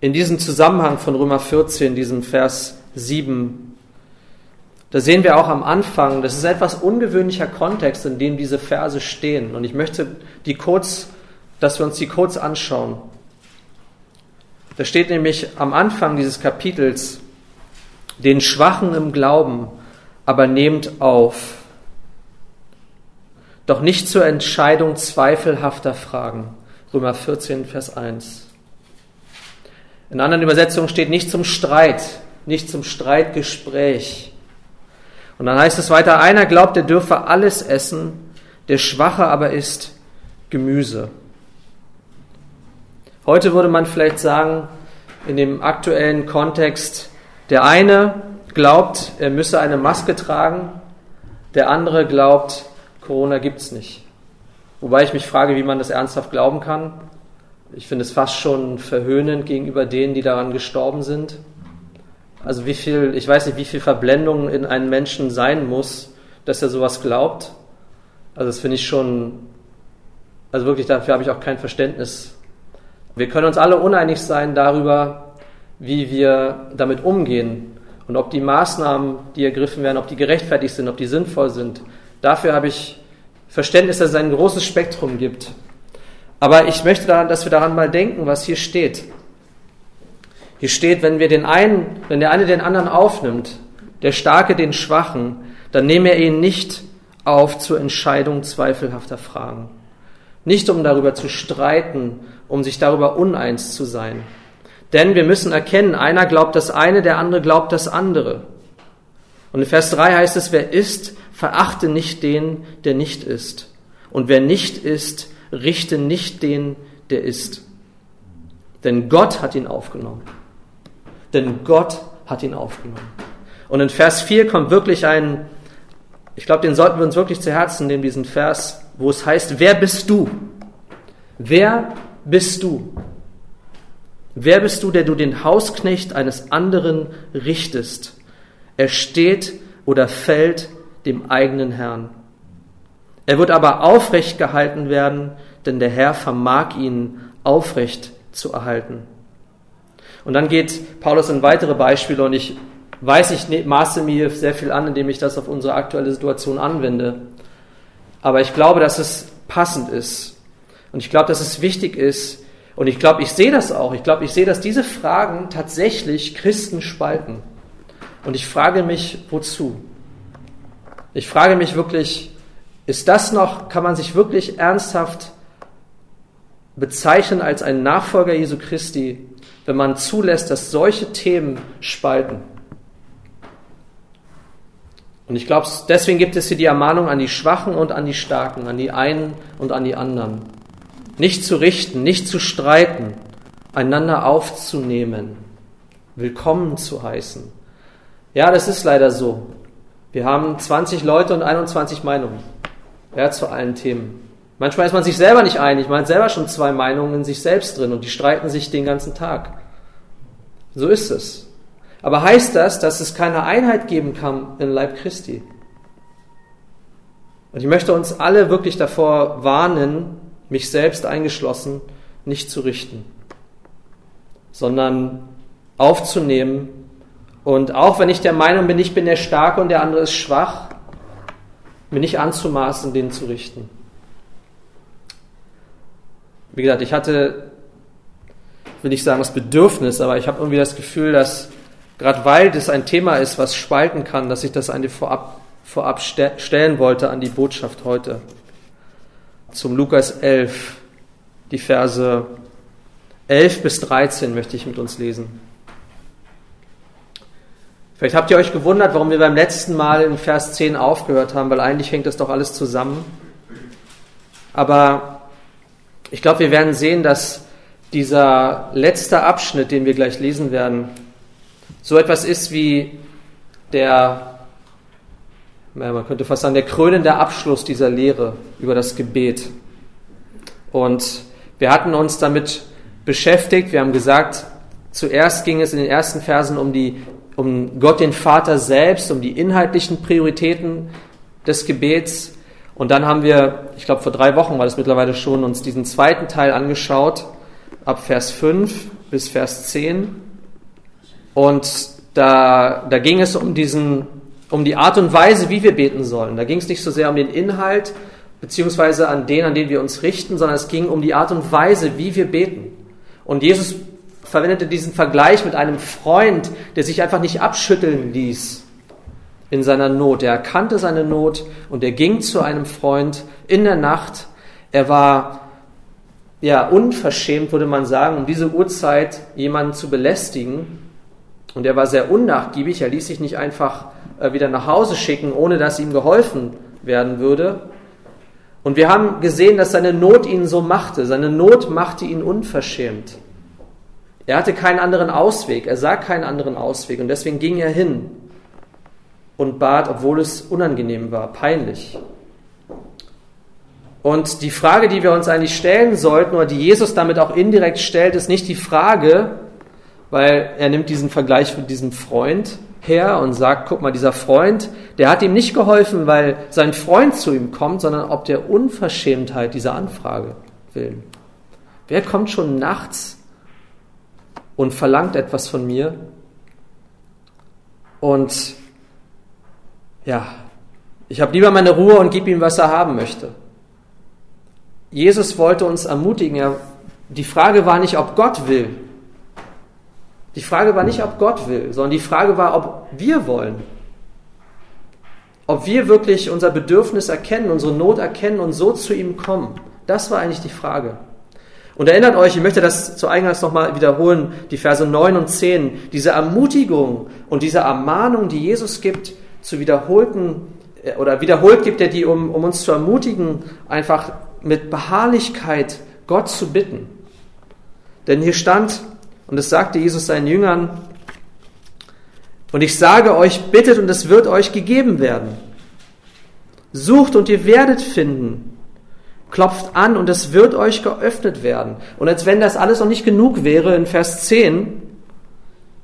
In diesem Zusammenhang von Römer 14, diesem Vers 7, da sehen wir auch am Anfang, das ist etwas ungewöhnlicher Kontext, in dem diese Verse stehen. Und ich möchte die kurz, dass wir uns die kurz anschauen. Da steht nämlich am Anfang dieses Kapitels, den Schwachen im Glauben, aber nehmt auf. Doch nicht zur Entscheidung zweifelhafter Fragen. Römer 14, Vers 1. In anderen Übersetzungen steht nicht zum Streit, nicht zum Streitgespräch. Und dann heißt es weiter, einer glaubt, er dürfe alles essen, der Schwache aber isst Gemüse. Heute würde man vielleicht sagen, in dem aktuellen Kontext, der eine glaubt, er müsse eine Maske tragen, der andere glaubt, Corona gibt es nicht. Wobei ich mich frage, wie man das ernsthaft glauben kann. Ich finde es fast schon verhöhnend gegenüber denen, die daran gestorben sind. Also wie viel, ich weiß nicht, wie viel Verblendung in einem Menschen sein muss, dass er sowas glaubt. Also das finde ich schon, also wirklich dafür habe ich auch kein Verständnis. Wir können uns alle uneinig sein darüber, wie wir damit umgehen und ob die Maßnahmen, die ergriffen werden, ob die gerechtfertigt sind, ob die sinnvoll sind. Dafür habe ich Verständnis, dass es ein großes Spektrum gibt. Aber ich möchte daran, dass wir daran mal denken, was hier steht. Hier steht, wenn wir den einen, wenn der eine den anderen aufnimmt, der Starke den Schwachen, dann nehme er ihn nicht auf zur Entscheidung zweifelhafter Fragen. Nicht um darüber zu streiten, um sich darüber uneins zu sein. Denn wir müssen erkennen, einer glaubt das eine, der andere glaubt das andere. Und in Vers 3 heißt es, wer isst, verachte nicht den, der nicht isst. Und wer nicht isst, richte nicht den, der isst. Denn Gott hat ihn aufgenommen. Denn Gott hat ihn aufgenommen. Und in Vers 4 kommt wirklich ein, ich glaube, den sollten wir uns wirklich zu Herzen nehmen, diesen Vers, wo es heißt, wer bist du? Wer bist du? Wer bist du, der du den Hausknecht eines anderen richtest? Er steht oder fällt dem eigenen Herrn. Er wird aber aufrecht gehalten werden, denn der Herr vermag ihn aufrecht zu erhalten. Und dann geht Paulus in weitere Beispiele und ich weiß, ich maße mir sehr viel an, indem ich das auf unsere aktuelle Situation anwende. Aber ich glaube, dass es passend ist. Und ich glaube, dass es wichtig ist, und ich glaube, ich sehe das auch. Ich glaube, ich sehe, dass diese Fragen tatsächlich Christen spalten. Und ich frage mich, wozu? Ich frage mich wirklich, ist das noch, kann man sich wirklich ernsthaft bezeichnen als ein Nachfolger Jesu Christi, wenn man zulässt, dass solche Themen spalten? Und ich glaube, deswegen gibt es hier die Ermahnung an die Schwachen und an die Starken, an die einen und an die anderen nicht zu richten, nicht zu streiten, einander aufzunehmen, willkommen zu heißen. Ja, das ist leider so. Wir haben 20 Leute und 21 Meinungen. Ja, zu allen Themen. Manchmal ist man sich selber nicht einig, man hat selber schon zwei Meinungen in sich selbst drin und die streiten sich den ganzen Tag. So ist es. Aber heißt das, dass es keine Einheit geben kann im Leib Christi? Und ich möchte uns alle wirklich davor warnen, mich selbst eingeschlossen, nicht zu richten, sondern aufzunehmen und auch wenn ich der Meinung bin, ich bin der Starke und der andere ist schwach, mir nicht anzumaßen, den zu richten. Wie gesagt, ich hatte, will ich sagen, das Bedürfnis, aber ich habe irgendwie das Gefühl, dass gerade weil das ein Thema ist, was spalten kann, dass ich das an die vorab, vorab stellen wollte an die Botschaft heute zum Lukas 11, die Verse 11 bis 13 möchte ich mit uns lesen. Vielleicht habt ihr euch gewundert, warum wir beim letzten Mal in Vers 10 aufgehört haben, weil eigentlich hängt das doch alles zusammen. Aber ich glaube, wir werden sehen, dass dieser letzte Abschnitt, den wir gleich lesen werden, so etwas ist wie der man könnte fast sagen, der krönende Abschluss dieser Lehre über das Gebet. Und wir hatten uns damit beschäftigt. Wir haben gesagt, zuerst ging es in den ersten Versen um, die, um Gott den Vater selbst, um die inhaltlichen Prioritäten des Gebets. Und dann haben wir, ich glaube vor drei Wochen war das mittlerweile schon, uns diesen zweiten Teil angeschaut, ab Vers 5. bis Vers 10. Und da, da ging es um, diesen, um die Art und Weise, wie wir beten sollen. Da ging es nicht so sehr um den Inhalt, beziehungsweise an den, an den wir uns richten, sondern es ging um die Art und Weise, wie wir beten. Und Jesus verwendete diesen Vergleich mit einem Freund, der sich einfach nicht abschütteln ließ in seiner Not. Er erkannte seine Not und er ging zu einem Freund in der Nacht. Er war ja unverschämt, würde man sagen, um diese Uhrzeit jemanden zu belästigen. Und er war sehr unnachgiebig. Er ließ sich nicht einfach äh, wieder nach Hause schicken, ohne dass ihm geholfen werden würde. Und wir haben gesehen, dass seine Not ihn so machte. Seine Not machte ihn unverschämt. Er hatte keinen anderen Ausweg, er sah keinen anderen Ausweg und deswegen ging er hin und bat, obwohl es unangenehm war, peinlich. Und die Frage, die wir uns eigentlich stellen sollten, oder die Jesus damit auch indirekt stellt, ist nicht die Frage, weil er nimmt diesen Vergleich mit diesem Freund her und sagt, guck mal, dieser Freund, der hat ihm nicht geholfen, weil sein Freund zu ihm kommt, sondern ob der Unverschämtheit dieser Anfrage willen. Wer kommt schon nachts und verlangt etwas von mir. Und ja, ich habe lieber meine Ruhe und gebe ihm, was er haben möchte. Jesus wollte uns ermutigen. Er, die Frage war nicht, ob Gott will. Die Frage war nicht, ob Gott will, sondern die Frage war, ob wir wollen. Ob wir wirklich unser Bedürfnis erkennen, unsere Not erkennen und so zu ihm kommen. Das war eigentlich die Frage. Und erinnert euch, ich möchte das zu Eingangs nochmal wiederholen, die Verse 9 und 10, diese Ermutigung und diese Ermahnung, die Jesus gibt, zu wiederholten äh, oder wiederholt gibt er die, um, um uns zu ermutigen, einfach mit Beharrlichkeit Gott zu bitten. Denn hier stand, und es sagte Jesus seinen Jüngern, und ich sage euch, bittet und es wird euch gegeben werden. Sucht und ihr werdet finden klopft an und es wird euch geöffnet werden. Und als wenn das alles noch nicht genug wäre, in Vers 10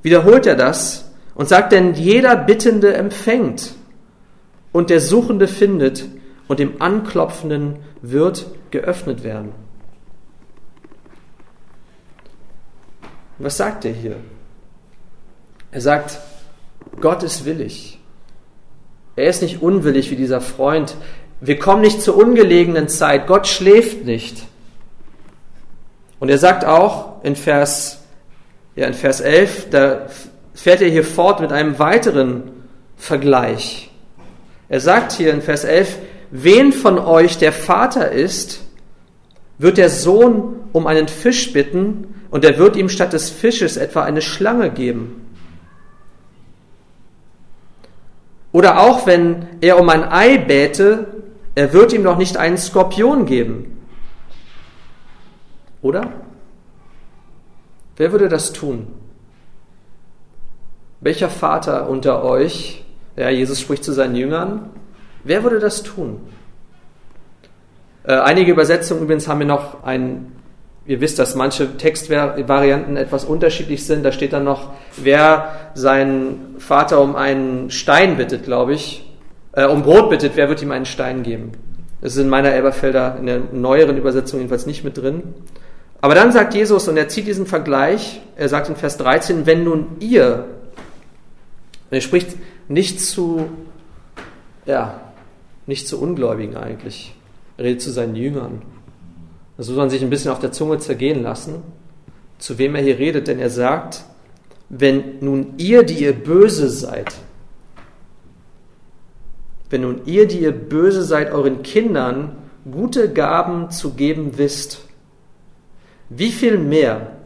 wiederholt er das und sagt, denn jeder Bittende empfängt und der Suchende findet und dem Anklopfenden wird geöffnet werden. Was sagt er hier? Er sagt, Gott ist willig. Er ist nicht unwillig wie dieser Freund, wir kommen nicht zur ungelegenen Zeit. Gott schläft nicht. Und er sagt auch in Vers, ja, in Vers 11, da fährt er hier fort mit einem weiteren Vergleich. Er sagt hier in Vers 11, wen von euch der Vater ist, wird der Sohn um einen Fisch bitten und er wird ihm statt des Fisches etwa eine Schlange geben. Oder auch wenn er um ein Ei bäte, er wird ihm doch nicht einen Skorpion geben. Oder? Wer würde das tun? Welcher Vater unter euch, ja, Jesus spricht zu seinen Jüngern, wer würde das tun? Äh, einige Übersetzungen übrigens haben wir noch ein, ihr wisst, dass manche Textvarianten etwas unterschiedlich sind. Da steht dann noch, wer seinen Vater um einen Stein bittet, glaube ich, äh, um Brot bittet, wer wird ihm einen Stein geben? Das ist in meiner Elberfelder, in der neueren Übersetzung jedenfalls nicht mit drin. Aber dann sagt Jesus, und er zieht diesen Vergleich, er sagt in Vers 13, wenn nun ihr, er spricht nicht zu, ja, nicht zu Ungläubigen eigentlich, er redet zu seinen Jüngern. Das muss man sich ein bisschen auf der Zunge zergehen lassen, zu wem er hier redet, denn er sagt, wenn nun ihr, die ihr böse seid, wenn nun ihr, die ihr böse seid, euren Kindern gute Gaben zu geben wisst, wie viel mehr,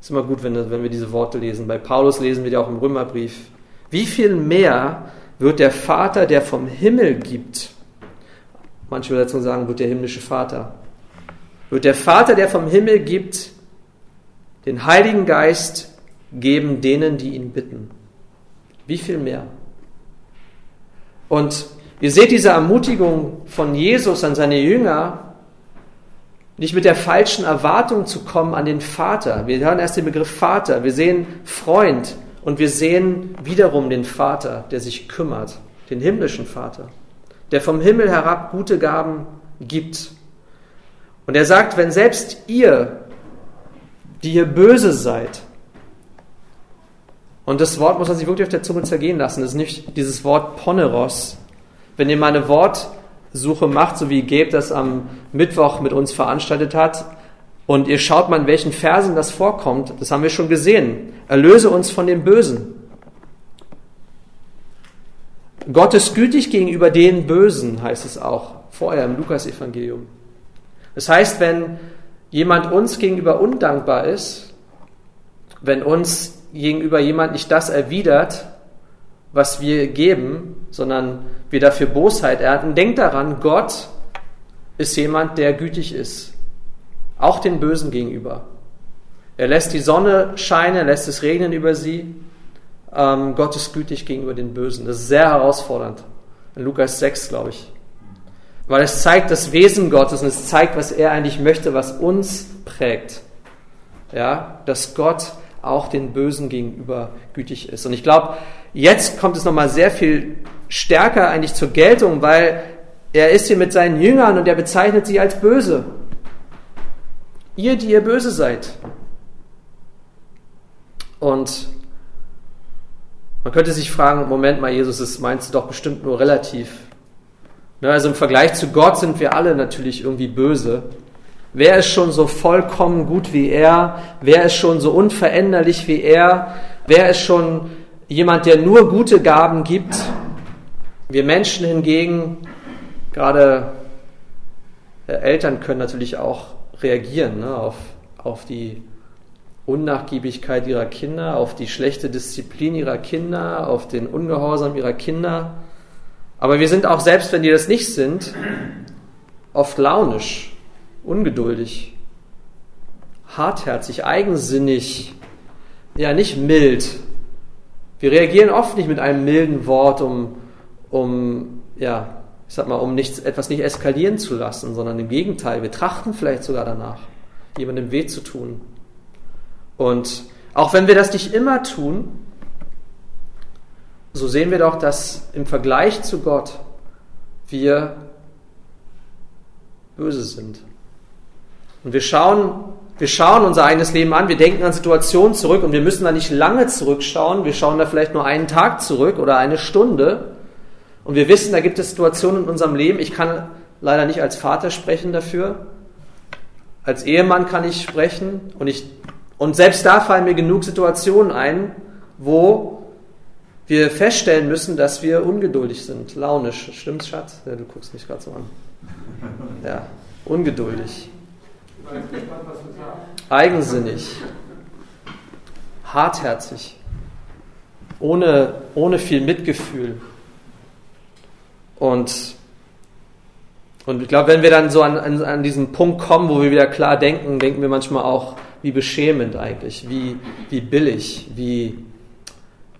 ist immer gut, wenn, wenn wir diese Worte lesen, bei Paulus lesen wir die auch im Römerbrief, wie viel mehr wird der Vater, der vom Himmel gibt, manche Übersetzungen sagen, wird der himmlische Vater, wird der Vater, der vom Himmel gibt, den Heiligen Geist geben denen, die ihn bitten. Wie viel mehr? Und ihr seht diese Ermutigung von Jesus an seine Jünger, nicht mit der falschen Erwartung zu kommen an den Vater. Wir hören erst den Begriff Vater, wir sehen Freund und wir sehen wiederum den Vater, der sich kümmert, den himmlischen Vater, der vom Himmel herab gute Gaben gibt. Und er sagt, wenn selbst ihr die ihr böse seid. Und das Wort muss man sich wirklich auf der Zunge zergehen lassen. Das ist nicht dieses Wort Poneros. Wenn ihr mal eine Wortsuche macht, so wie Gabe das am Mittwoch mit uns veranstaltet hat, und ihr schaut mal, in welchen Versen das vorkommt, das haben wir schon gesehen. Erlöse uns von dem Bösen. Gott ist gütig gegenüber den Bösen, heißt es auch vorher im Lukas-Evangelium. Das heißt, wenn jemand uns gegenüber undankbar ist, wenn uns gegenüber jemand nicht das erwidert, was wir geben, sondern wir dafür Bosheit ernten, denkt daran, Gott ist jemand, der gütig ist, auch den Bösen gegenüber. Er lässt die Sonne scheinen, lässt es regnen über sie. Ähm, Gott ist gütig gegenüber den Bösen. Das ist sehr herausfordernd. In Lukas 6, glaube ich. Weil es zeigt das Wesen Gottes und es zeigt, was er eigentlich möchte, was uns prägt. Ja, dass Gott auch den Bösen gegenüber gütig ist. Und ich glaube, jetzt kommt es nochmal sehr viel stärker eigentlich zur Geltung, weil er ist hier mit seinen Jüngern und er bezeichnet sie als böse. Ihr, die ihr böse seid. Und man könnte sich fragen, Moment mal, Jesus, das meinst du doch bestimmt nur relativ. Ne, also im Vergleich zu Gott sind wir alle natürlich irgendwie böse. Wer ist schon so vollkommen gut wie er? Wer ist schon so unveränderlich wie er? Wer ist schon jemand, der nur gute Gaben gibt? Wir Menschen hingegen, gerade äh, Eltern können natürlich auch reagieren ne, auf, auf die Unnachgiebigkeit ihrer Kinder, auf die schlechte Disziplin ihrer Kinder, auf den Ungehorsam ihrer Kinder. Aber wir sind auch, selbst wenn die das nicht sind, oft launisch, ungeduldig, hartherzig, eigensinnig, ja nicht mild. Wir reagieren oft nicht mit einem milden Wort, um, um ja, ich sag mal, um nichts, etwas nicht eskalieren zu lassen, sondern im Gegenteil, wir trachten vielleicht sogar danach, jemandem weh zu tun. Und auch wenn wir das nicht immer tun, so sehen wir doch, dass im Vergleich zu Gott wir böse sind. Und wir schauen, wir schauen unser eigenes Leben an, wir denken an Situationen zurück und wir müssen da nicht lange zurückschauen, wir schauen da vielleicht nur einen Tag zurück oder eine Stunde und wir wissen, da gibt es Situationen in unserem Leben, ich kann leider nicht als Vater sprechen dafür, als Ehemann kann ich sprechen und, ich, und selbst da fallen mir genug Situationen ein, wo wir feststellen müssen, dass wir ungeduldig sind, launisch. Stimmt's, Schatz? Ja, du guckst mich gerade so an. Ja, ungeduldig. Eigensinnig. Hartherzig. Ohne, ohne viel Mitgefühl. Und, und ich glaube, wenn wir dann so an, an, an diesen Punkt kommen, wo wir wieder klar denken, denken wir manchmal auch, wie beschämend eigentlich, wie, wie billig, wie,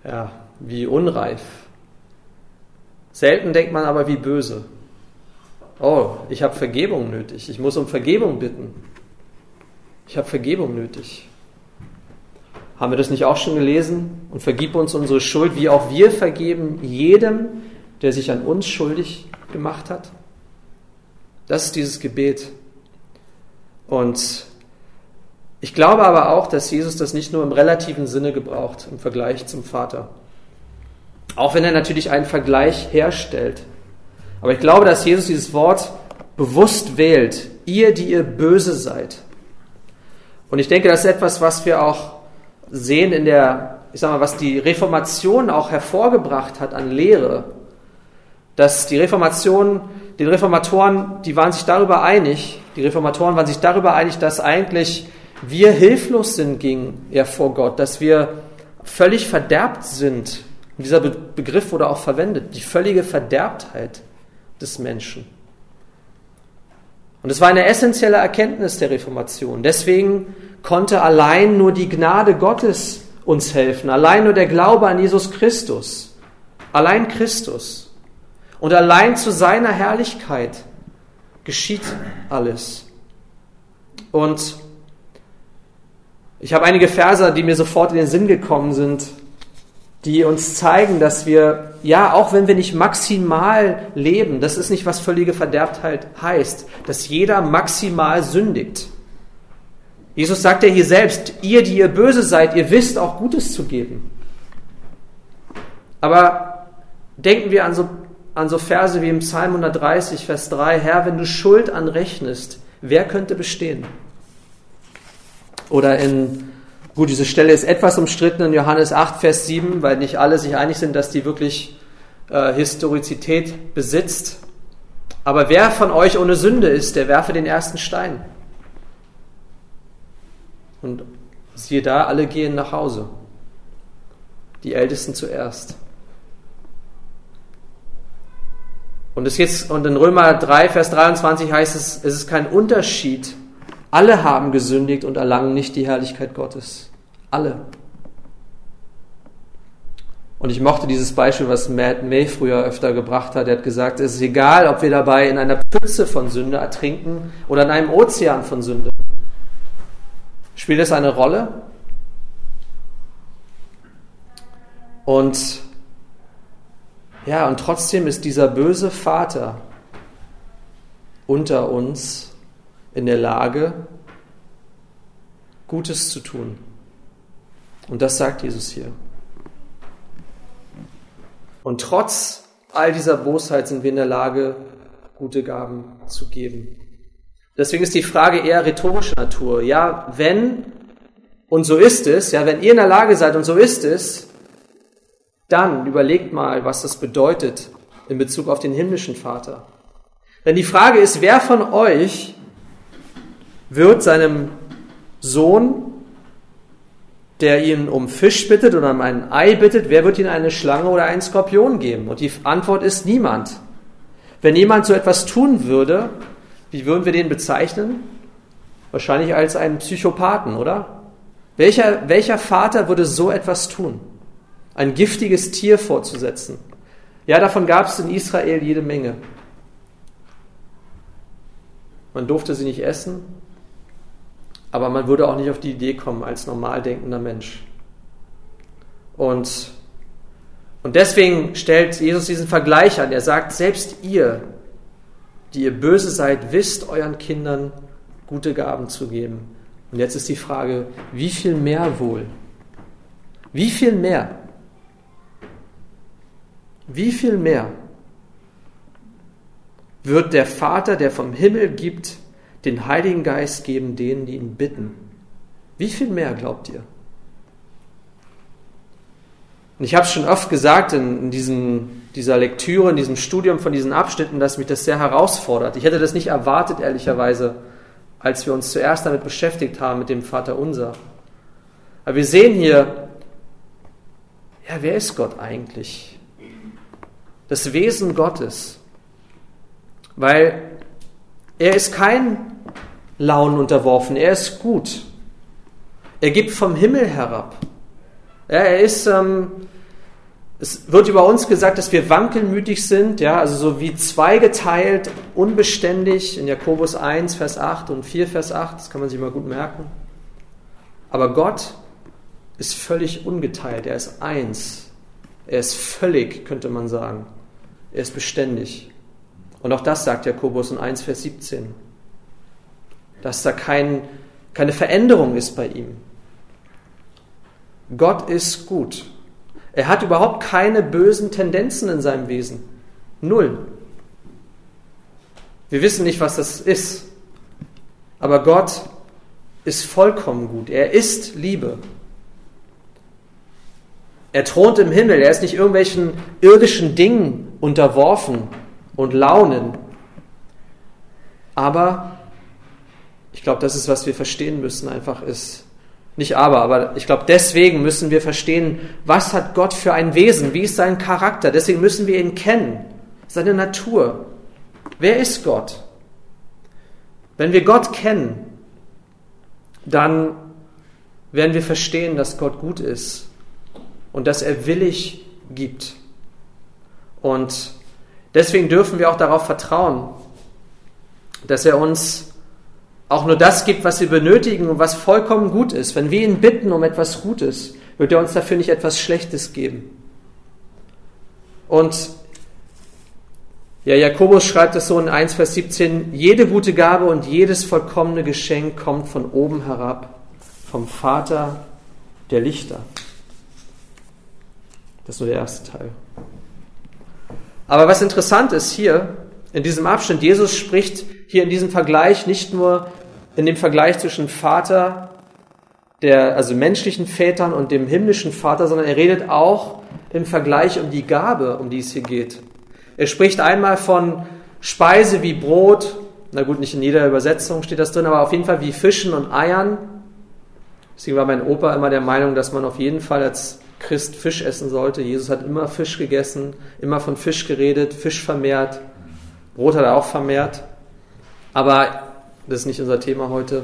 ja, wie unreif. Selten denkt man aber wie böse. Oh, ich habe Vergebung nötig. Ich muss um Vergebung bitten. Ich habe Vergebung nötig. Haben wir das nicht auch schon gelesen? Und vergib uns unsere Schuld, wie auch wir vergeben jedem, der sich an uns schuldig gemacht hat. Das ist dieses Gebet. Und ich glaube aber auch, dass Jesus das nicht nur im relativen Sinne gebraucht, im Vergleich zum Vater. Auch wenn er natürlich einen Vergleich herstellt. Aber ich glaube, dass Jesus dieses Wort bewusst wählt. Ihr, die ihr böse seid. Und ich denke, das ist etwas, was wir auch sehen in der, ich sag mal, was die Reformation auch hervorgebracht hat an Lehre. Dass die Reformation, den Reformatoren, die waren sich darüber einig, die Reformatoren waren sich darüber einig, dass eigentlich wir hilflos sind gegen, ja, vor Gott, dass wir völlig verderbt sind und dieser Be Begriff wurde auch verwendet, die völlige Verderbtheit des Menschen. Und es war eine essentielle Erkenntnis der Reformation. Deswegen konnte allein nur die Gnade Gottes uns helfen, allein nur der Glaube an Jesus Christus, allein Christus. Und allein zu seiner Herrlichkeit geschieht alles. Und ich habe einige Verse, die mir sofort in den Sinn gekommen sind, die uns zeigen, dass wir, ja, auch wenn wir nicht maximal leben, das ist nicht, was völlige Verderbtheit heißt, dass jeder maximal sündigt. Jesus sagt ja hier selbst, ihr, die ihr böse seid, ihr wisst auch Gutes zu geben. Aber denken wir an so, an so Verse wie im Psalm 130, Vers 3, Herr, wenn du Schuld anrechnest, wer könnte bestehen? Oder in, gut, diese Stelle ist etwas umstritten in Johannes 8, Vers 7, weil nicht alle sich einig sind, dass die wirklich äh, Historizität besitzt. Aber wer von euch ohne Sünde ist, der werfe den ersten Stein. Und siehe da, alle gehen nach Hause. Die Ältesten zuerst. Und, es jetzt, und in Römer 3, Vers 23 heißt es, es ist kein Unterschied. Alle haben gesündigt und erlangen nicht die Herrlichkeit Gottes. Alle. Und ich mochte dieses Beispiel, was Matt May früher öfter gebracht hat. Er hat gesagt, es ist egal, ob wir dabei in einer Pfütze von Sünde ertrinken oder in einem Ozean von Sünde. Spielt das eine Rolle? Und ja, und trotzdem ist dieser böse Vater unter uns in der Lage, Gutes zu tun. Und das sagt Jesus hier. Und trotz all dieser Bosheit sind wir in der Lage, gute Gaben zu geben. Deswegen ist die Frage eher rhetorischer Natur. Ja, wenn, und so ist es, ja, wenn ihr in der Lage seid, und so ist es, dann überlegt mal, was das bedeutet in Bezug auf den himmlischen Vater. Denn die Frage ist, wer von euch wird seinem Sohn der ihn um Fisch bittet oder um ein Ei bittet, wer wird ihm eine Schlange oder einen Skorpion geben? Und die Antwort ist niemand. Wenn jemand so etwas tun würde, wie würden wir den bezeichnen? Wahrscheinlich als einen Psychopathen, oder? Welcher, welcher Vater würde so etwas tun? Ein giftiges Tier vorzusetzen? Ja, davon gab es in Israel jede Menge. Man durfte sie nicht essen, aber man würde auch nicht auf die Idee kommen als normal denkender Mensch. Und, und deswegen stellt Jesus diesen Vergleich an. Er sagt, selbst ihr, die ihr böse seid, wisst euren Kindern gute Gaben zu geben. Und jetzt ist die Frage, wie viel mehr wohl? Wie viel mehr? Wie viel mehr wird der Vater, der vom Himmel gibt, den Heiligen Geist geben denen, die ihn bitten. Wie viel mehr glaubt ihr? Und ich habe es schon oft gesagt in, in diesem, dieser Lektüre, in diesem Studium von diesen Abschnitten, dass mich das sehr herausfordert. Ich hätte das nicht erwartet, ehrlicherweise, als wir uns zuerst damit beschäftigt haben, mit dem Vater Unser. Aber wir sehen hier, ja, wer ist Gott eigentlich? Das Wesen Gottes. Weil er ist kein Launen unterworfen. Er ist gut. Er gibt vom Himmel herab. er ist, ähm, es wird über uns gesagt, dass wir wankelmütig sind, ja, also so wie zweigeteilt, unbeständig in Jakobus 1, Vers 8 und 4, Vers 8, das kann man sich mal gut merken. Aber Gott ist völlig ungeteilt, er ist eins. Er ist völlig, könnte man sagen. Er ist beständig. Und auch das sagt Jakobus in 1, Vers 17 dass da kein, keine Veränderung ist bei ihm. Gott ist gut. Er hat überhaupt keine bösen Tendenzen in seinem Wesen. Null. Wir wissen nicht, was das ist. Aber Gott ist vollkommen gut. Er ist Liebe. Er thront im Himmel. Er ist nicht irgendwelchen irdischen Dingen unterworfen und Launen. Aber ich glaube, das ist, was wir verstehen müssen, einfach ist. Nicht aber, aber ich glaube, deswegen müssen wir verstehen, was hat Gott für ein Wesen, wie ist sein Charakter. Deswegen müssen wir ihn kennen, seine Natur. Wer ist Gott? Wenn wir Gott kennen, dann werden wir verstehen, dass Gott gut ist und dass er willig gibt. Und deswegen dürfen wir auch darauf vertrauen, dass er uns auch nur das gibt, was wir benötigen und was vollkommen gut ist. Wenn wir ihn bitten um etwas Gutes, wird er uns dafür nicht etwas Schlechtes geben. Und Ja, Jakobus schreibt es so in 1, Vers 17, jede gute Gabe und jedes vollkommene Geschenk kommt von oben herab, vom Vater der Lichter. Das ist nur der erste Teil. Aber was interessant ist hier in diesem Abschnitt, Jesus spricht hier in diesem Vergleich nicht nur in dem Vergleich zwischen Vater, der, also menschlichen Vätern und dem himmlischen Vater, sondern er redet auch im Vergleich um die Gabe, um die es hier geht. Er spricht einmal von Speise wie Brot, na gut, nicht in jeder Übersetzung steht das drin, aber auf jeden Fall wie Fischen und Eiern. Deswegen war mein Opa immer der Meinung, dass man auf jeden Fall als Christ Fisch essen sollte. Jesus hat immer Fisch gegessen, immer von Fisch geredet, Fisch vermehrt. Brot hat er auch vermehrt. Aber das ist nicht unser Thema heute.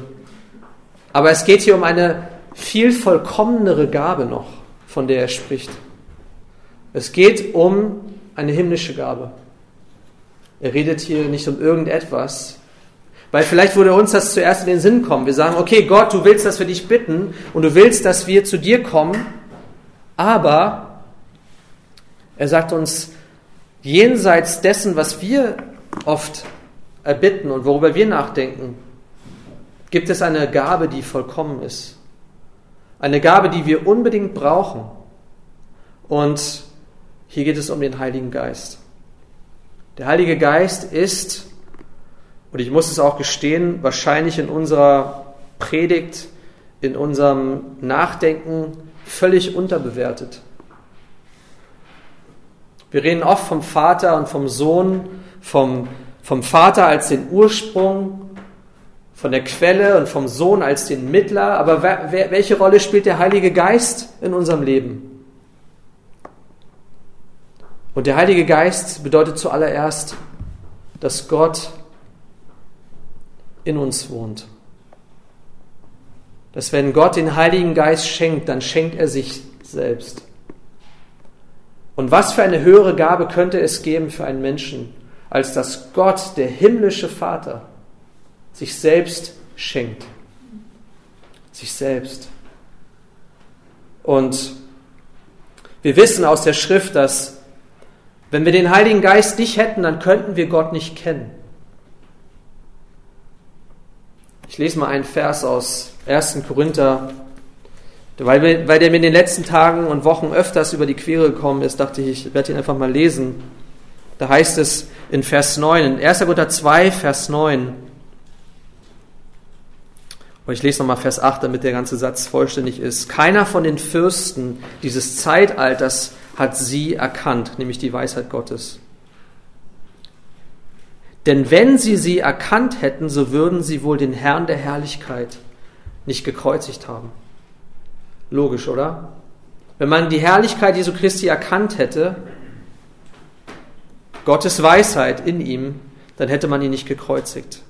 Aber es geht hier um eine viel vollkommenere Gabe noch, von der er spricht. Es geht um eine himmlische Gabe. Er redet hier nicht um irgendetwas, weil vielleicht würde uns das zuerst in den Sinn kommen. Wir sagen, okay, Gott, du willst, dass wir dich bitten und du willst, dass wir zu dir kommen, aber er sagt uns, jenseits dessen, was wir oft erbitten und worüber wir nachdenken, gibt es eine Gabe, die vollkommen ist. Eine Gabe, die wir unbedingt brauchen. Und hier geht es um den Heiligen Geist. Der Heilige Geist ist, und ich muss es auch gestehen, wahrscheinlich in unserer Predigt, in unserem Nachdenken völlig unterbewertet. Wir reden oft vom Vater und vom Sohn, vom, vom Vater als den Ursprung, von der Quelle und vom Sohn als den Mittler. Aber wer, welche Rolle spielt der Heilige Geist in unserem Leben? Und der Heilige Geist bedeutet zuallererst, dass Gott in uns wohnt. Dass wenn Gott den Heiligen Geist schenkt, dann schenkt er sich selbst. Und was für eine höhere Gabe könnte es geben für einen Menschen, als dass Gott, der himmlische Vater, sich selbst schenkt. Sich selbst. Und wir wissen aus der Schrift, dass wenn wir den Heiligen Geist nicht hätten, dann könnten wir Gott nicht kennen. Ich lese mal einen Vers aus 1. Korinther, weil, weil der mir in den letzten Tagen und Wochen öfters über die Quere gekommen ist, dachte ich, ich werde ihn einfach mal lesen. Da heißt es in Vers 9, in 1. Korinther 2, Vers 9, und ich lese nochmal Vers 8, damit der ganze Satz vollständig ist. Keiner von den Fürsten dieses Zeitalters hat sie erkannt, nämlich die Weisheit Gottes. Denn wenn sie sie erkannt hätten, so würden sie wohl den Herrn der Herrlichkeit nicht gekreuzigt haben. Logisch, oder? Wenn man die Herrlichkeit Jesu Christi erkannt hätte, Gottes Weisheit in ihm, dann hätte man ihn nicht gekreuzigt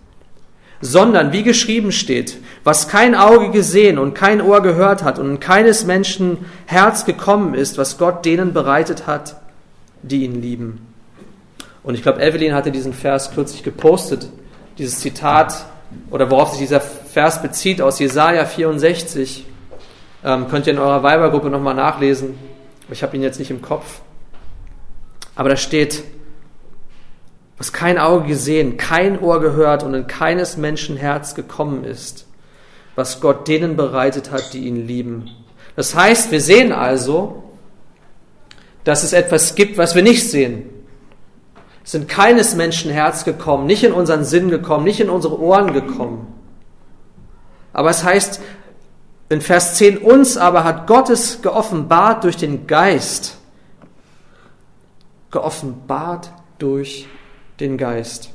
sondern wie geschrieben steht, was kein Auge gesehen und kein Ohr gehört hat und in keines Menschen Herz gekommen ist, was Gott denen bereitet hat, die ihn lieben. Und ich glaube, Evelyn hatte diesen Vers kürzlich gepostet, dieses Zitat oder worauf sich dieser Vers bezieht aus Jesaja 64. Ähm, könnt ihr in eurer Weibergruppe nochmal nachlesen. Ich habe ihn jetzt nicht im Kopf. Aber da steht, was kein Auge gesehen, kein Ohr gehört und in keines Menschen Herz gekommen ist, was Gott denen bereitet hat, die ihn lieben. Das heißt, wir sehen also, dass es etwas gibt, was wir nicht sehen. Es sind keines Menschen Herz gekommen, nicht in unseren Sinn gekommen, nicht in unsere Ohren gekommen. Aber es heißt in Vers 10, uns aber hat Gottes geoffenbart durch den Geist. Geoffenbart durch den Geist.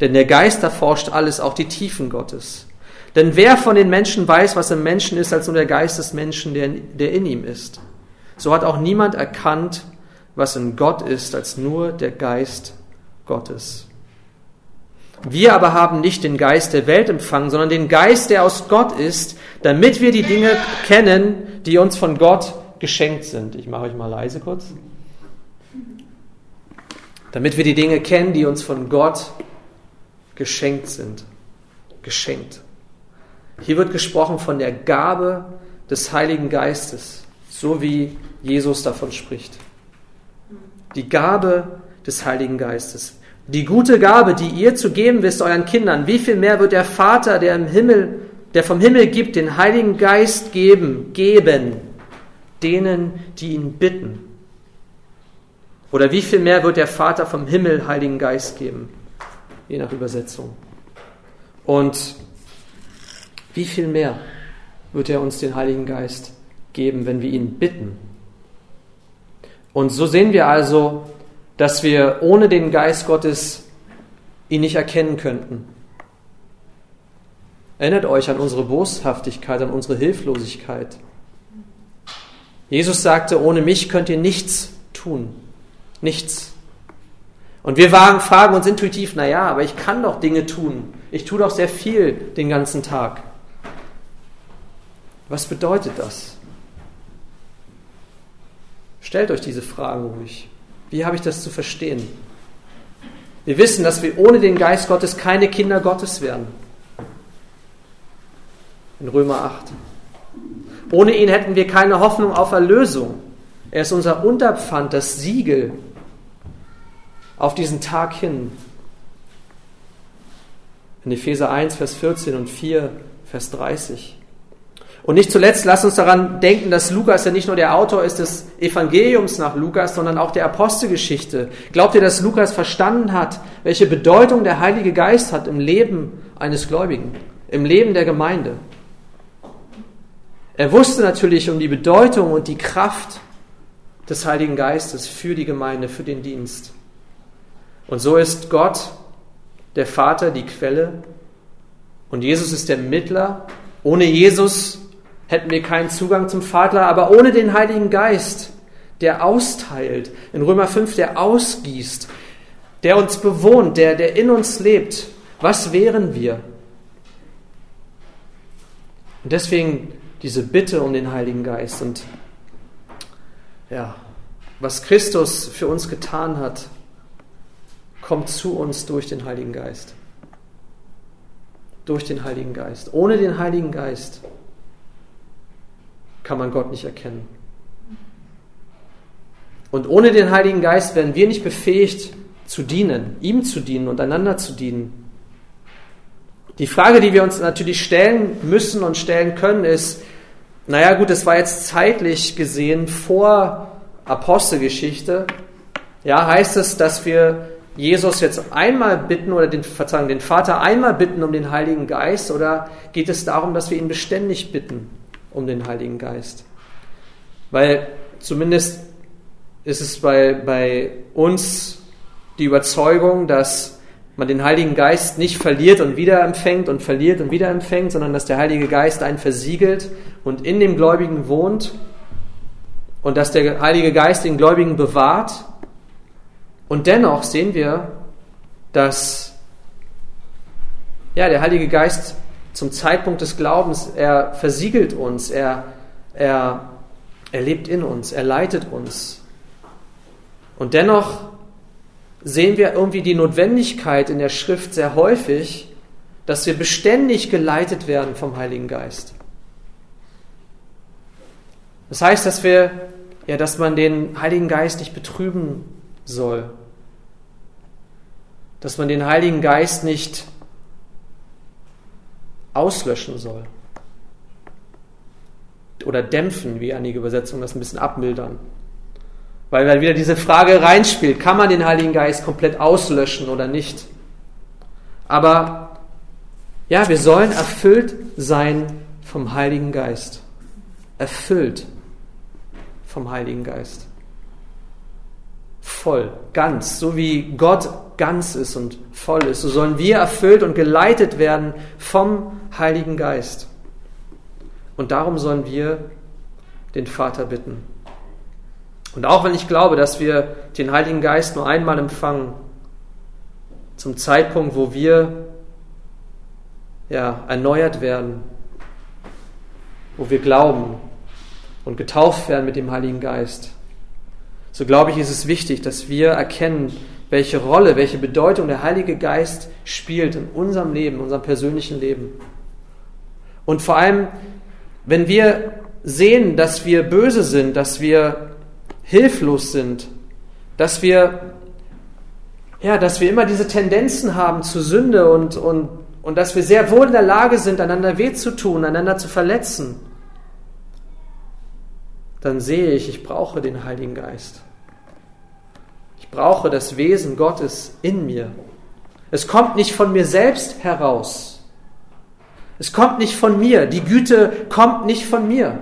Denn der Geist erforscht alles, auch die Tiefen Gottes. Denn wer von den Menschen weiß, was im Menschen ist, als nur der Geist des Menschen, der, der in ihm ist? So hat auch niemand erkannt, was in Gott ist, als nur der Geist Gottes. Wir aber haben nicht den Geist der Welt empfangen, sondern den Geist, der aus Gott ist, damit wir die Dinge kennen, die uns von Gott geschenkt sind. Ich mache euch mal leise kurz damit wir die Dinge kennen, die uns von Gott geschenkt sind. Geschenkt. Hier wird gesprochen von der Gabe des Heiligen Geistes, so wie Jesus davon spricht. Die Gabe des Heiligen Geistes. die gute Gabe, die ihr zu geben wisst euren Kindern, wie viel mehr wird der Vater, der im Himmel, der vom Himmel gibt, den Heiligen Geist geben, geben, denen, die ihn bitten. Oder wie viel mehr wird der Vater vom Himmel Heiligen Geist geben? Je nach Übersetzung. Und wie viel mehr wird er uns den Heiligen Geist geben, wenn wir ihn bitten? Und so sehen wir also, dass wir ohne den Geist Gottes ihn nicht erkennen könnten. Erinnert euch an unsere Boshaftigkeit, an unsere Hilflosigkeit. Jesus sagte, ohne mich könnt ihr nichts tun. Nichts. Und wir fragen uns intuitiv, na ja, aber ich kann doch Dinge tun. Ich tue doch sehr viel den ganzen Tag. Was bedeutet das? Stellt euch diese Fragen ruhig. Wie habe ich das zu verstehen? Wir wissen, dass wir ohne den Geist Gottes keine Kinder Gottes werden. In Römer 8. Ohne ihn hätten wir keine Hoffnung auf Erlösung. Er ist unser Unterpfand, das Siegel auf diesen Tag hin. In Epheser 1, Vers 14 und 4, Vers 30. Und nicht zuletzt, lasst uns daran denken, dass Lukas ja nicht nur der Autor ist des Evangeliums nach Lukas, sondern auch der Apostelgeschichte. Glaubt ihr, dass Lukas verstanden hat, welche Bedeutung der Heilige Geist hat im Leben eines Gläubigen, im Leben der Gemeinde? Er wusste natürlich um die Bedeutung und die Kraft des Heiligen Geistes für die Gemeinde, für den Dienst. Und so ist Gott, der Vater, die Quelle und Jesus ist der Mittler. Ohne Jesus hätten wir keinen Zugang zum Vater, aber ohne den Heiligen Geist, der austeilt, in Römer 5, der ausgießt, der uns bewohnt, der, der in uns lebt, was wären wir? Und deswegen diese Bitte um den Heiligen Geist und ja, was Christus für uns getan hat, kommt zu uns durch den Heiligen Geist. Durch den Heiligen Geist. Ohne den Heiligen Geist kann man Gott nicht erkennen. Und ohne den Heiligen Geist werden wir nicht befähigt zu dienen, ihm zu dienen und einander zu dienen. Die Frage, die wir uns natürlich stellen müssen und stellen können, ist, naja gut, es war jetzt zeitlich gesehen vor Apostelgeschichte. Ja, heißt es, dass wir Jesus jetzt einmal bitten oder den, Verzeihung, den Vater einmal bitten um den Heiligen Geist oder geht es darum, dass wir ihn beständig bitten? um den Heiligen Geist. Weil zumindest ist es bei, bei uns die Überzeugung, dass man den Heiligen Geist nicht verliert und wieder empfängt und verliert und wieder empfängt, sondern dass der Heilige Geist einen versiegelt und in dem Gläubigen wohnt und dass der Heilige Geist den Gläubigen bewahrt. Und dennoch sehen wir, dass ja, der Heilige Geist zum Zeitpunkt des Glaubens, er versiegelt uns, er, er, er lebt in uns, er leitet uns. Und dennoch sehen wir irgendwie die Notwendigkeit in der Schrift sehr häufig, dass wir beständig geleitet werden vom Heiligen Geist. Das heißt, dass wir, ja, dass man den Heiligen Geist nicht betrüben soll, dass man den Heiligen Geist nicht auslöschen soll. Oder dämpfen, wie einige Übersetzungen das ein bisschen abmildern. Weil dann wieder diese Frage reinspielt, kann man den Heiligen Geist komplett auslöschen oder nicht? Aber ja, wir sollen erfüllt sein vom Heiligen Geist. Erfüllt vom Heiligen Geist. Voll, ganz, so wie Gott ganz ist und voll ist, so sollen wir erfüllt und geleitet werden vom Heiligen Geist. Und darum sollen wir den Vater bitten. Und auch wenn ich glaube, dass wir den Heiligen Geist nur einmal empfangen, zum Zeitpunkt, wo wir ja, erneuert werden, wo wir glauben und getauft werden mit dem Heiligen Geist, so glaube ich, ist es wichtig, dass wir erkennen, welche Rolle, welche Bedeutung der Heilige Geist spielt in unserem Leben, in unserem persönlichen Leben. Und vor allem, wenn wir sehen, dass wir böse sind, dass wir hilflos sind, dass wir ja, dass wir immer diese Tendenzen haben zu Sünde und, und, und dass wir sehr wohl in der Lage sind, einander weh zu tun, einander zu verletzen, dann sehe ich, ich brauche den Heiligen Geist. Ich brauche das Wesen Gottes in mir. Es kommt nicht von mir selbst heraus. Es kommt nicht von mir. Die Güte kommt nicht von mir.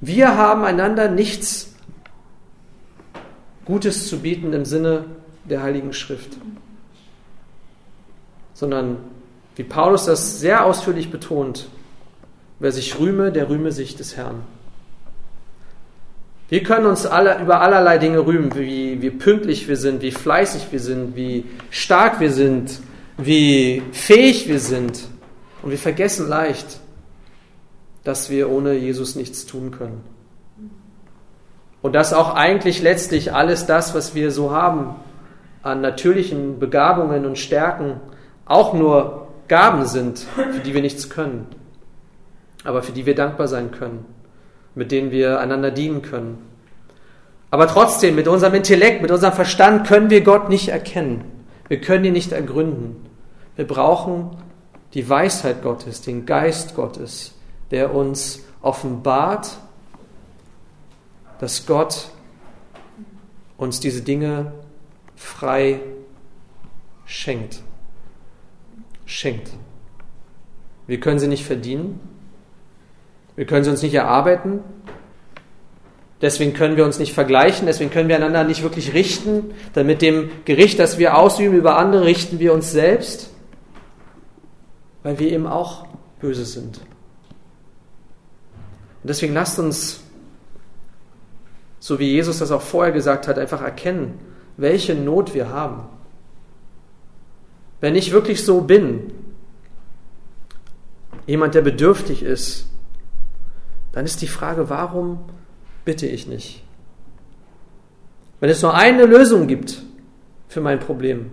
Wir haben einander nichts Gutes zu bieten im Sinne der Heiligen Schrift, sondern wie Paulus das sehr ausführlich betont, wer sich rühme, der rühme sich des Herrn. Wir können uns alle, über allerlei Dinge rühmen, wie, wie pünktlich wir sind, wie fleißig wir sind, wie stark wir sind, wie fähig wir sind. Und wir vergessen leicht, dass wir ohne Jesus nichts tun können. Und dass auch eigentlich letztlich alles das, was wir so haben an natürlichen Begabungen und Stärken, auch nur Gaben sind, für die wir nichts können, aber für die wir dankbar sein können mit denen wir einander dienen können. Aber trotzdem, mit unserem Intellekt, mit unserem Verstand können wir Gott nicht erkennen. Wir können ihn nicht ergründen. Wir brauchen die Weisheit Gottes, den Geist Gottes, der uns offenbart, dass Gott uns diese Dinge frei schenkt. Schenkt. Wir können sie nicht verdienen, wir können sie uns nicht erarbeiten. Deswegen können wir uns nicht vergleichen, deswegen können wir einander nicht wirklich richten. Denn mit dem Gericht, das wir ausüben über andere, richten wir uns selbst, weil wir eben auch böse sind. Und deswegen lasst uns, so wie Jesus das auch vorher gesagt hat, einfach erkennen, welche Not wir haben. Wenn ich wirklich so bin, jemand, der bedürftig ist, dann ist die Frage, warum bitte ich nicht? Wenn es nur eine Lösung gibt für mein Problem,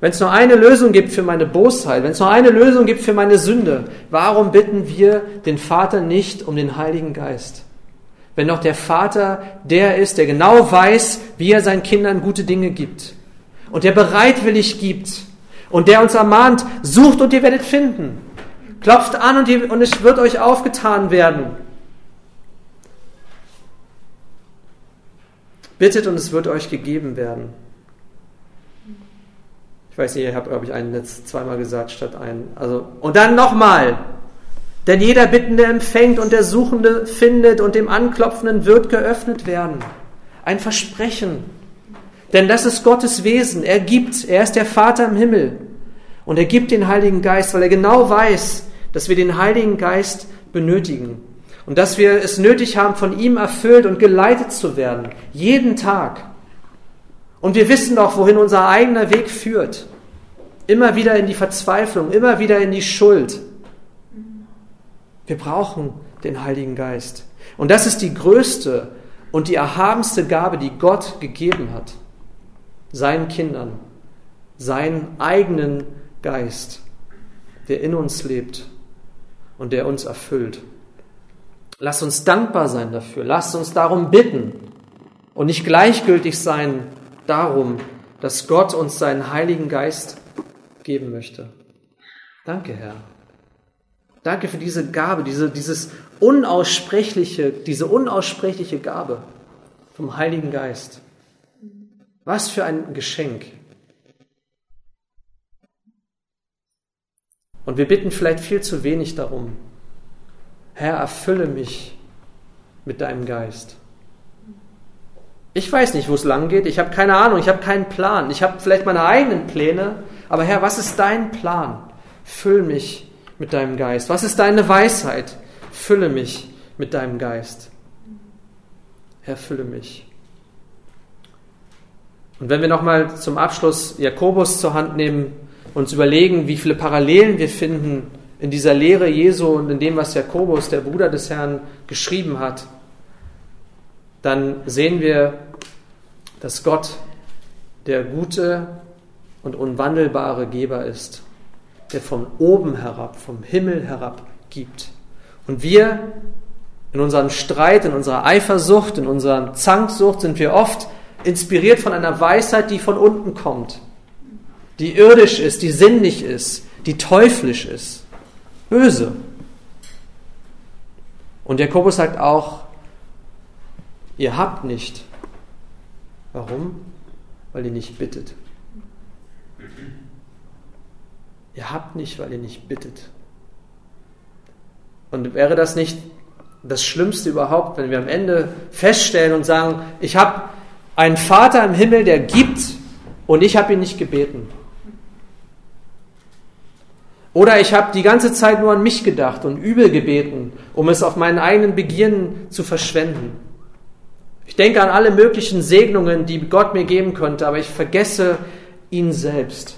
wenn es nur eine Lösung gibt für meine Bosheit, wenn es nur eine Lösung gibt für meine Sünde, warum bitten wir den Vater nicht um den Heiligen Geist? Wenn doch der Vater der ist, der genau weiß, wie er seinen Kindern gute Dinge gibt und der bereitwillig gibt und der uns ermahnt, sucht und ihr werdet finden. Klopft an und, die, und es wird euch aufgetan werden. Bittet und es wird euch gegeben werden. Ich weiß nicht, ihr habt, glaube ich, einen jetzt zweimal gesagt statt einen. Also, und dann nochmal. Denn jeder Bittende empfängt und der Suchende findet und dem Anklopfenden wird geöffnet werden. Ein Versprechen. Denn das ist Gottes Wesen. Er gibt, er ist der Vater im Himmel. Und er gibt den Heiligen Geist, weil er genau weiß, dass wir den Heiligen Geist benötigen und dass wir es nötig haben, von ihm erfüllt und geleitet zu werden, jeden Tag. Und wir wissen doch, wohin unser eigener Weg führt. Immer wieder in die Verzweiflung, immer wieder in die Schuld. Wir brauchen den Heiligen Geist. Und das ist die größte und die erhabenste Gabe, die Gott gegeben hat. Seinen Kindern. Seinen eigenen Geist, der in uns lebt und der uns erfüllt. Lass uns dankbar sein dafür. Lass uns darum bitten und nicht gleichgültig sein darum, dass Gott uns seinen Heiligen Geist geben möchte. Danke, Herr. Danke für diese Gabe, diese, dieses unaussprechliche, diese unaussprechliche Gabe vom Heiligen Geist. Was für ein Geschenk. Und wir bitten vielleicht viel zu wenig darum. Herr, erfülle mich mit deinem Geist. Ich weiß nicht, wo es lang geht. Ich habe keine Ahnung. Ich habe keinen Plan. Ich habe vielleicht meine eigenen Pläne. Aber Herr, was ist dein Plan? Füll mich mit deinem Geist. Was ist deine Weisheit? Fülle mich mit deinem Geist. Herr, fülle mich. Und wenn wir nochmal zum Abschluss Jakobus zur Hand nehmen, uns überlegen, wie viele Parallelen wir finden in dieser Lehre Jesu und in dem, was Jakobus, der Bruder des Herrn, geschrieben hat, dann sehen wir, dass Gott der gute und unwandelbare Geber ist, der von oben herab, vom Himmel herab gibt. Und wir in unserem Streit, in unserer Eifersucht, in unserer Zanksucht sind wir oft inspiriert von einer Weisheit, die von unten kommt, die irdisch ist, die sinnlich ist, die teuflisch ist, böse. Und Jakobus sagt auch, ihr habt nicht. Warum? Weil ihr nicht bittet. Ihr habt nicht, weil ihr nicht bittet. Und wäre das nicht das Schlimmste überhaupt, wenn wir am Ende feststellen und sagen, ich habe einen Vater im Himmel, der gibt und ich habe ihn nicht gebeten. Oder ich habe die ganze Zeit nur an mich gedacht und übel gebeten, um es auf meinen eigenen Begierden zu verschwenden. Ich denke an alle möglichen Segnungen, die Gott mir geben könnte, aber ich vergesse ihn selbst.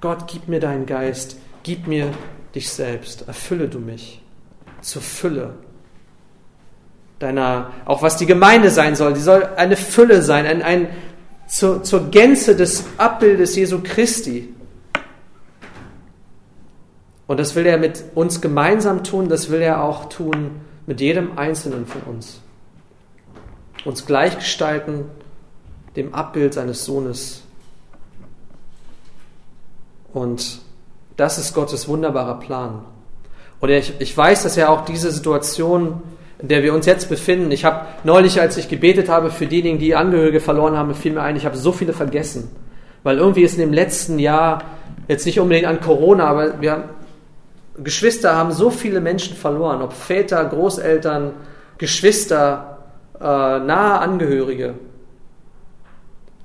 Gott, gib mir deinen Geist, gib mir dich selbst, erfülle du mich zur Fülle deiner, auch was die Gemeinde sein soll, die soll eine Fülle sein, ein, ein, zur, zur Gänze des Abbildes Jesu Christi. Und das will er mit uns gemeinsam tun, das will er auch tun mit jedem Einzelnen von uns. Uns gleichgestalten dem Abbild seines Sohnes. Und das ist Gottes wunderbarer Plan. Und ich, ich weiß, dass er auch diese Situation, in der wir uns jetzt befinden, ich habe neulich, als ich gebetet habe für diejenigen, die Angehörige verloren haben, fiel mir ein, ich habe so viele vergessen. Weil irgendwie ist in dem letzten Jahr, jetzt nicht unbedingt an Corona, aber wir haben, Geschwister haben so viele Menschen verloren, ob Väter, Großeltern, Geschwister, äh, nahe Angehörige.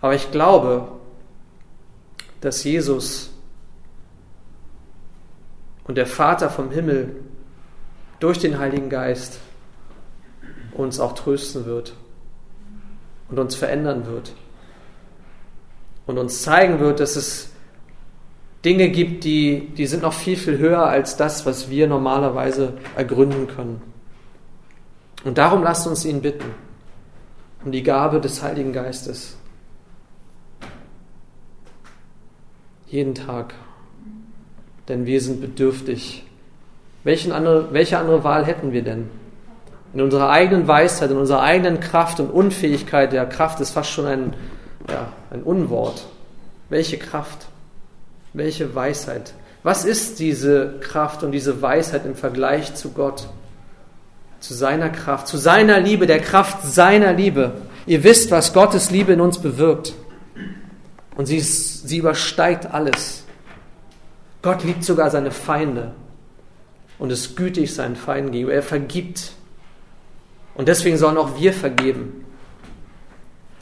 Aber ich glaube, dass Jesus und der Vater vom Himmel durch den Heiligen Geist uns auch trösten wird und uns verändern wird und uns zeigen wird, dass es Dinge gibt, die, die sind noch viel, viel höher als das, was wir normalerweise ergründen können. Und darum lasst uns ihn bitten, um die Gabe des Heiligen Geistes. Jeden Tag denn wir sind bedürftig. Welchen andere, welche andere Wahl hätten wir denn? In unserer eigenen Weisheit, in unserer eigenen Kraft und Unfähigkeit, ja, Kraft ist fast schon ein, ja, ein Unwort. Welche Kraft? Welche Weisheit? Was ist diese Kraft und diese Weisheit im Vergleich zu Gott? Zu seiner Kraft, zu seiner Liebe, der Kraft seiner Liebe. Ihr wisst, was Gottes Liebe in uns bewirkt. Und sie, ist, sie übersteigt alles. Gott liebt sogar seine Feinde und ist gütig seinen Feinden gegenüber. Er vergibt. Und deswegen sollen auch wir vergeben.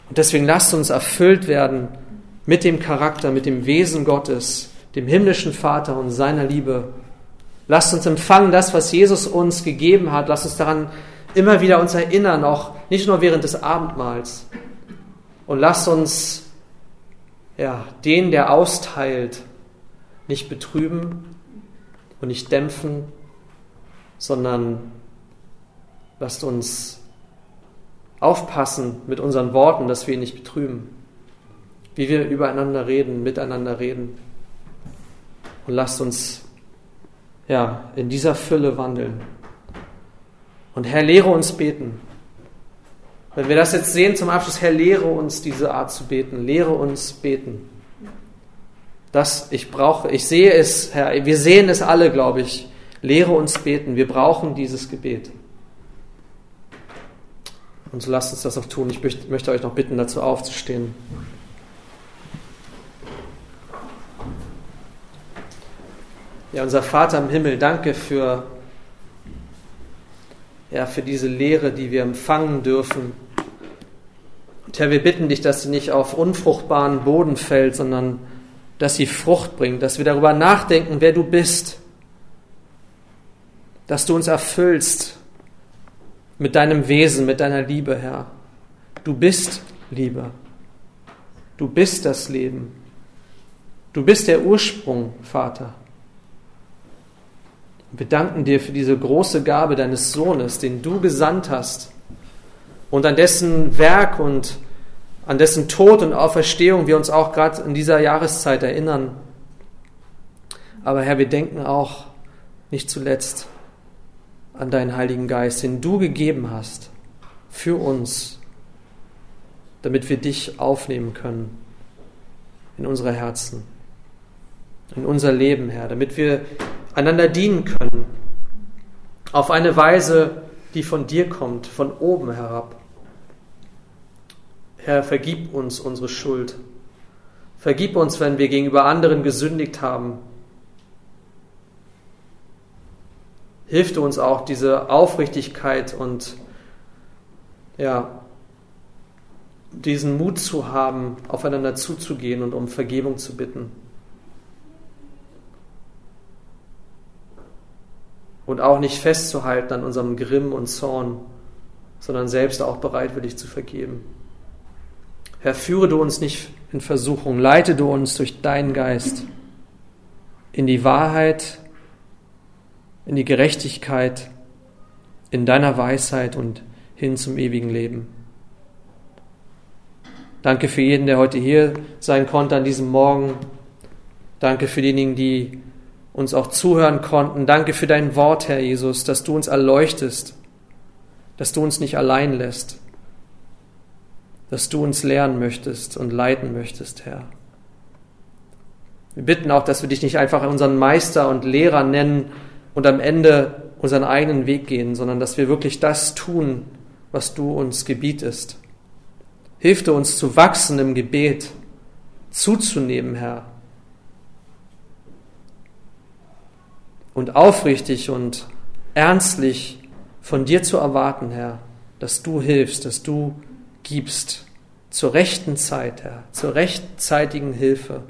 Und deswegen lasst uns erfüllt werden mit dem Charakter, mit dem Wesen Gottes, dem himmlischen Vater und seiner Liebe. Lasst uns empfangen das, was Jesus uns gegeben hat. Lasst uns daran immer wieder uns erinnern, auch nicht nur während des Abendmahls. Und lasst uns ja, den, der austeilt, nicht betrüben und nicht dämpfen, sondern lasst uns aufpassen mit unseren Worten, dass wir ihn nicht betrüben, wie wir übereinander reden, miteinander reden. Und lasst uns ja, in dieser Fülle wandeln. Und Herr, lehre uns beten. Wenn wir das jetzt sehen zum Abschluss, Herr, lehre uns diese Art zu beten. Lehre uns beten das ich brauche. Ich sehe es, Herr, wir sehen es alle, glaube ich. Lehre uns beten. Wir brauchen dieses Gebet. Und so lasst uns das auch tun. Ich möchte euch noch bitten, dazu aufzustehen. Ja, unser Vater im Himmel, danke für, ja, für diese Lehre, die wir empfangen dürfen. Und Herr, wir bitten dich, dass sie nicht auf unfruchtbaren Boden fällt, sondern dass sie Frucht bringt, dass wir darüber nachdenken, wer du bist, dass du uns erfüllst mit deinem Wesen, mit deiner Liebe, Herr. Du bist Liebe. Du bist das Leben. Du bist der Ursprung, Vater. Wir danken dir für diese große Gabe deines Sohnes, den du gesandt hast und an dessen Werk und an dessen Tod und Auferstehung wir uns auch gerade in dieser Jahreszeit erinnern. Aber Herr, wir denken auch nicht zuletzt an deinen Heiligen Geist, den du gegeben hast für uns, damit wir dich aufnehmen können in unsere Herzen, in unser Leben, Herr, damit wir einander dienen können, auf eine Weise, die von dir kommt, von oben herab. Herr, vergib uns unsere Schuld. Vergib uns, wenn wir gegenüber anderen gesündigt haben. Hilf du uns auch, diese Aufrichtigkeit und ja, diesen Mut zu haben, aufeinander zuzugehen und um Vergebung zu bitten. Und auch nicht festzuhalten an unserem Grimm und Zorn, sondern selbst auch bereitwillig zu vergeben. Herr, führe du uns nicht in Versuchung, leite du uns durch deinen Geist in die Wahrheit, in die Gerechtigkeit, in deiner Weisheit und hin zum ewigen Leben. Danke für jeden, der heute hier sein konnte an diesem Morgen. Danke für diejenigen, die uns auch zuhören konnten. Danke für dein Wort, Herr Jesus, dass du uns erleuchtest, dass du uns nicht allein lässt, dass du uns lehren möchtest und leiten möchtest, Herr. Wir bitten auch, dass wir dich nicht einfach unseren Meister und Lehrer nennen und am Ende unseren eigenen Weg gehen, sondern dass wir wirklich das tun, was du uns gebietest. Hilf du uns zu wachsen im Gebet, zuzunehmen, Herr. Und aufrichtig und ernstlich von dir zu erwarten, Herr, dass du hilfst, dass du gibst. Zur rechten Zeit, Herr, zur rechtzeitigen Hilfe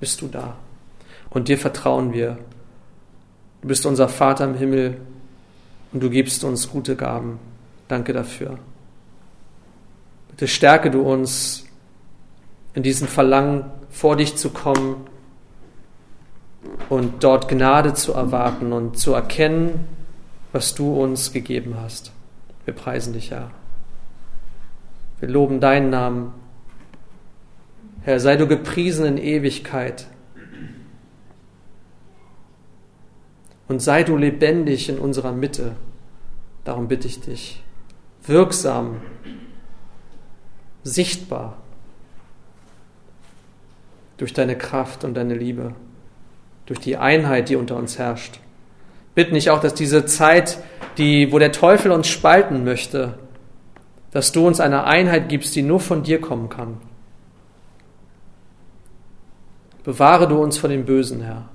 bist du da. Und dir vertrauen wir. Du bist unser Vater im Himmel und du gibst uns gute Gaben. Danke dafür. Bitte stärke du uns in diesem Verlangen, vor dich zu kommen und dort Gnade zu erwarten und zu erkennen, was du uns gegeben hast. Wir preisen dich, Herr. Wir loben deinen Namen. Herr, sei du gepriesen in Ewigkeit. Und sei du lebendig in unserer Mitte. Darum bitte ich dich. Wirksam sichtbar durch deine Kraft und deine Liebe, durch die Einheit, die unter uns herrscht. Bitte nicht auch, dass diese Zeit, die, wo der Teufel uns spalten möchte, dass du uns eine Einheit gibst, die nur von dir kommen kann. Bewahre du uns vor dem Bösen, Herr.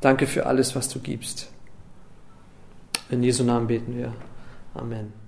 Danke für alles, was du gibst. In Jesu Namen beten wir. Amen.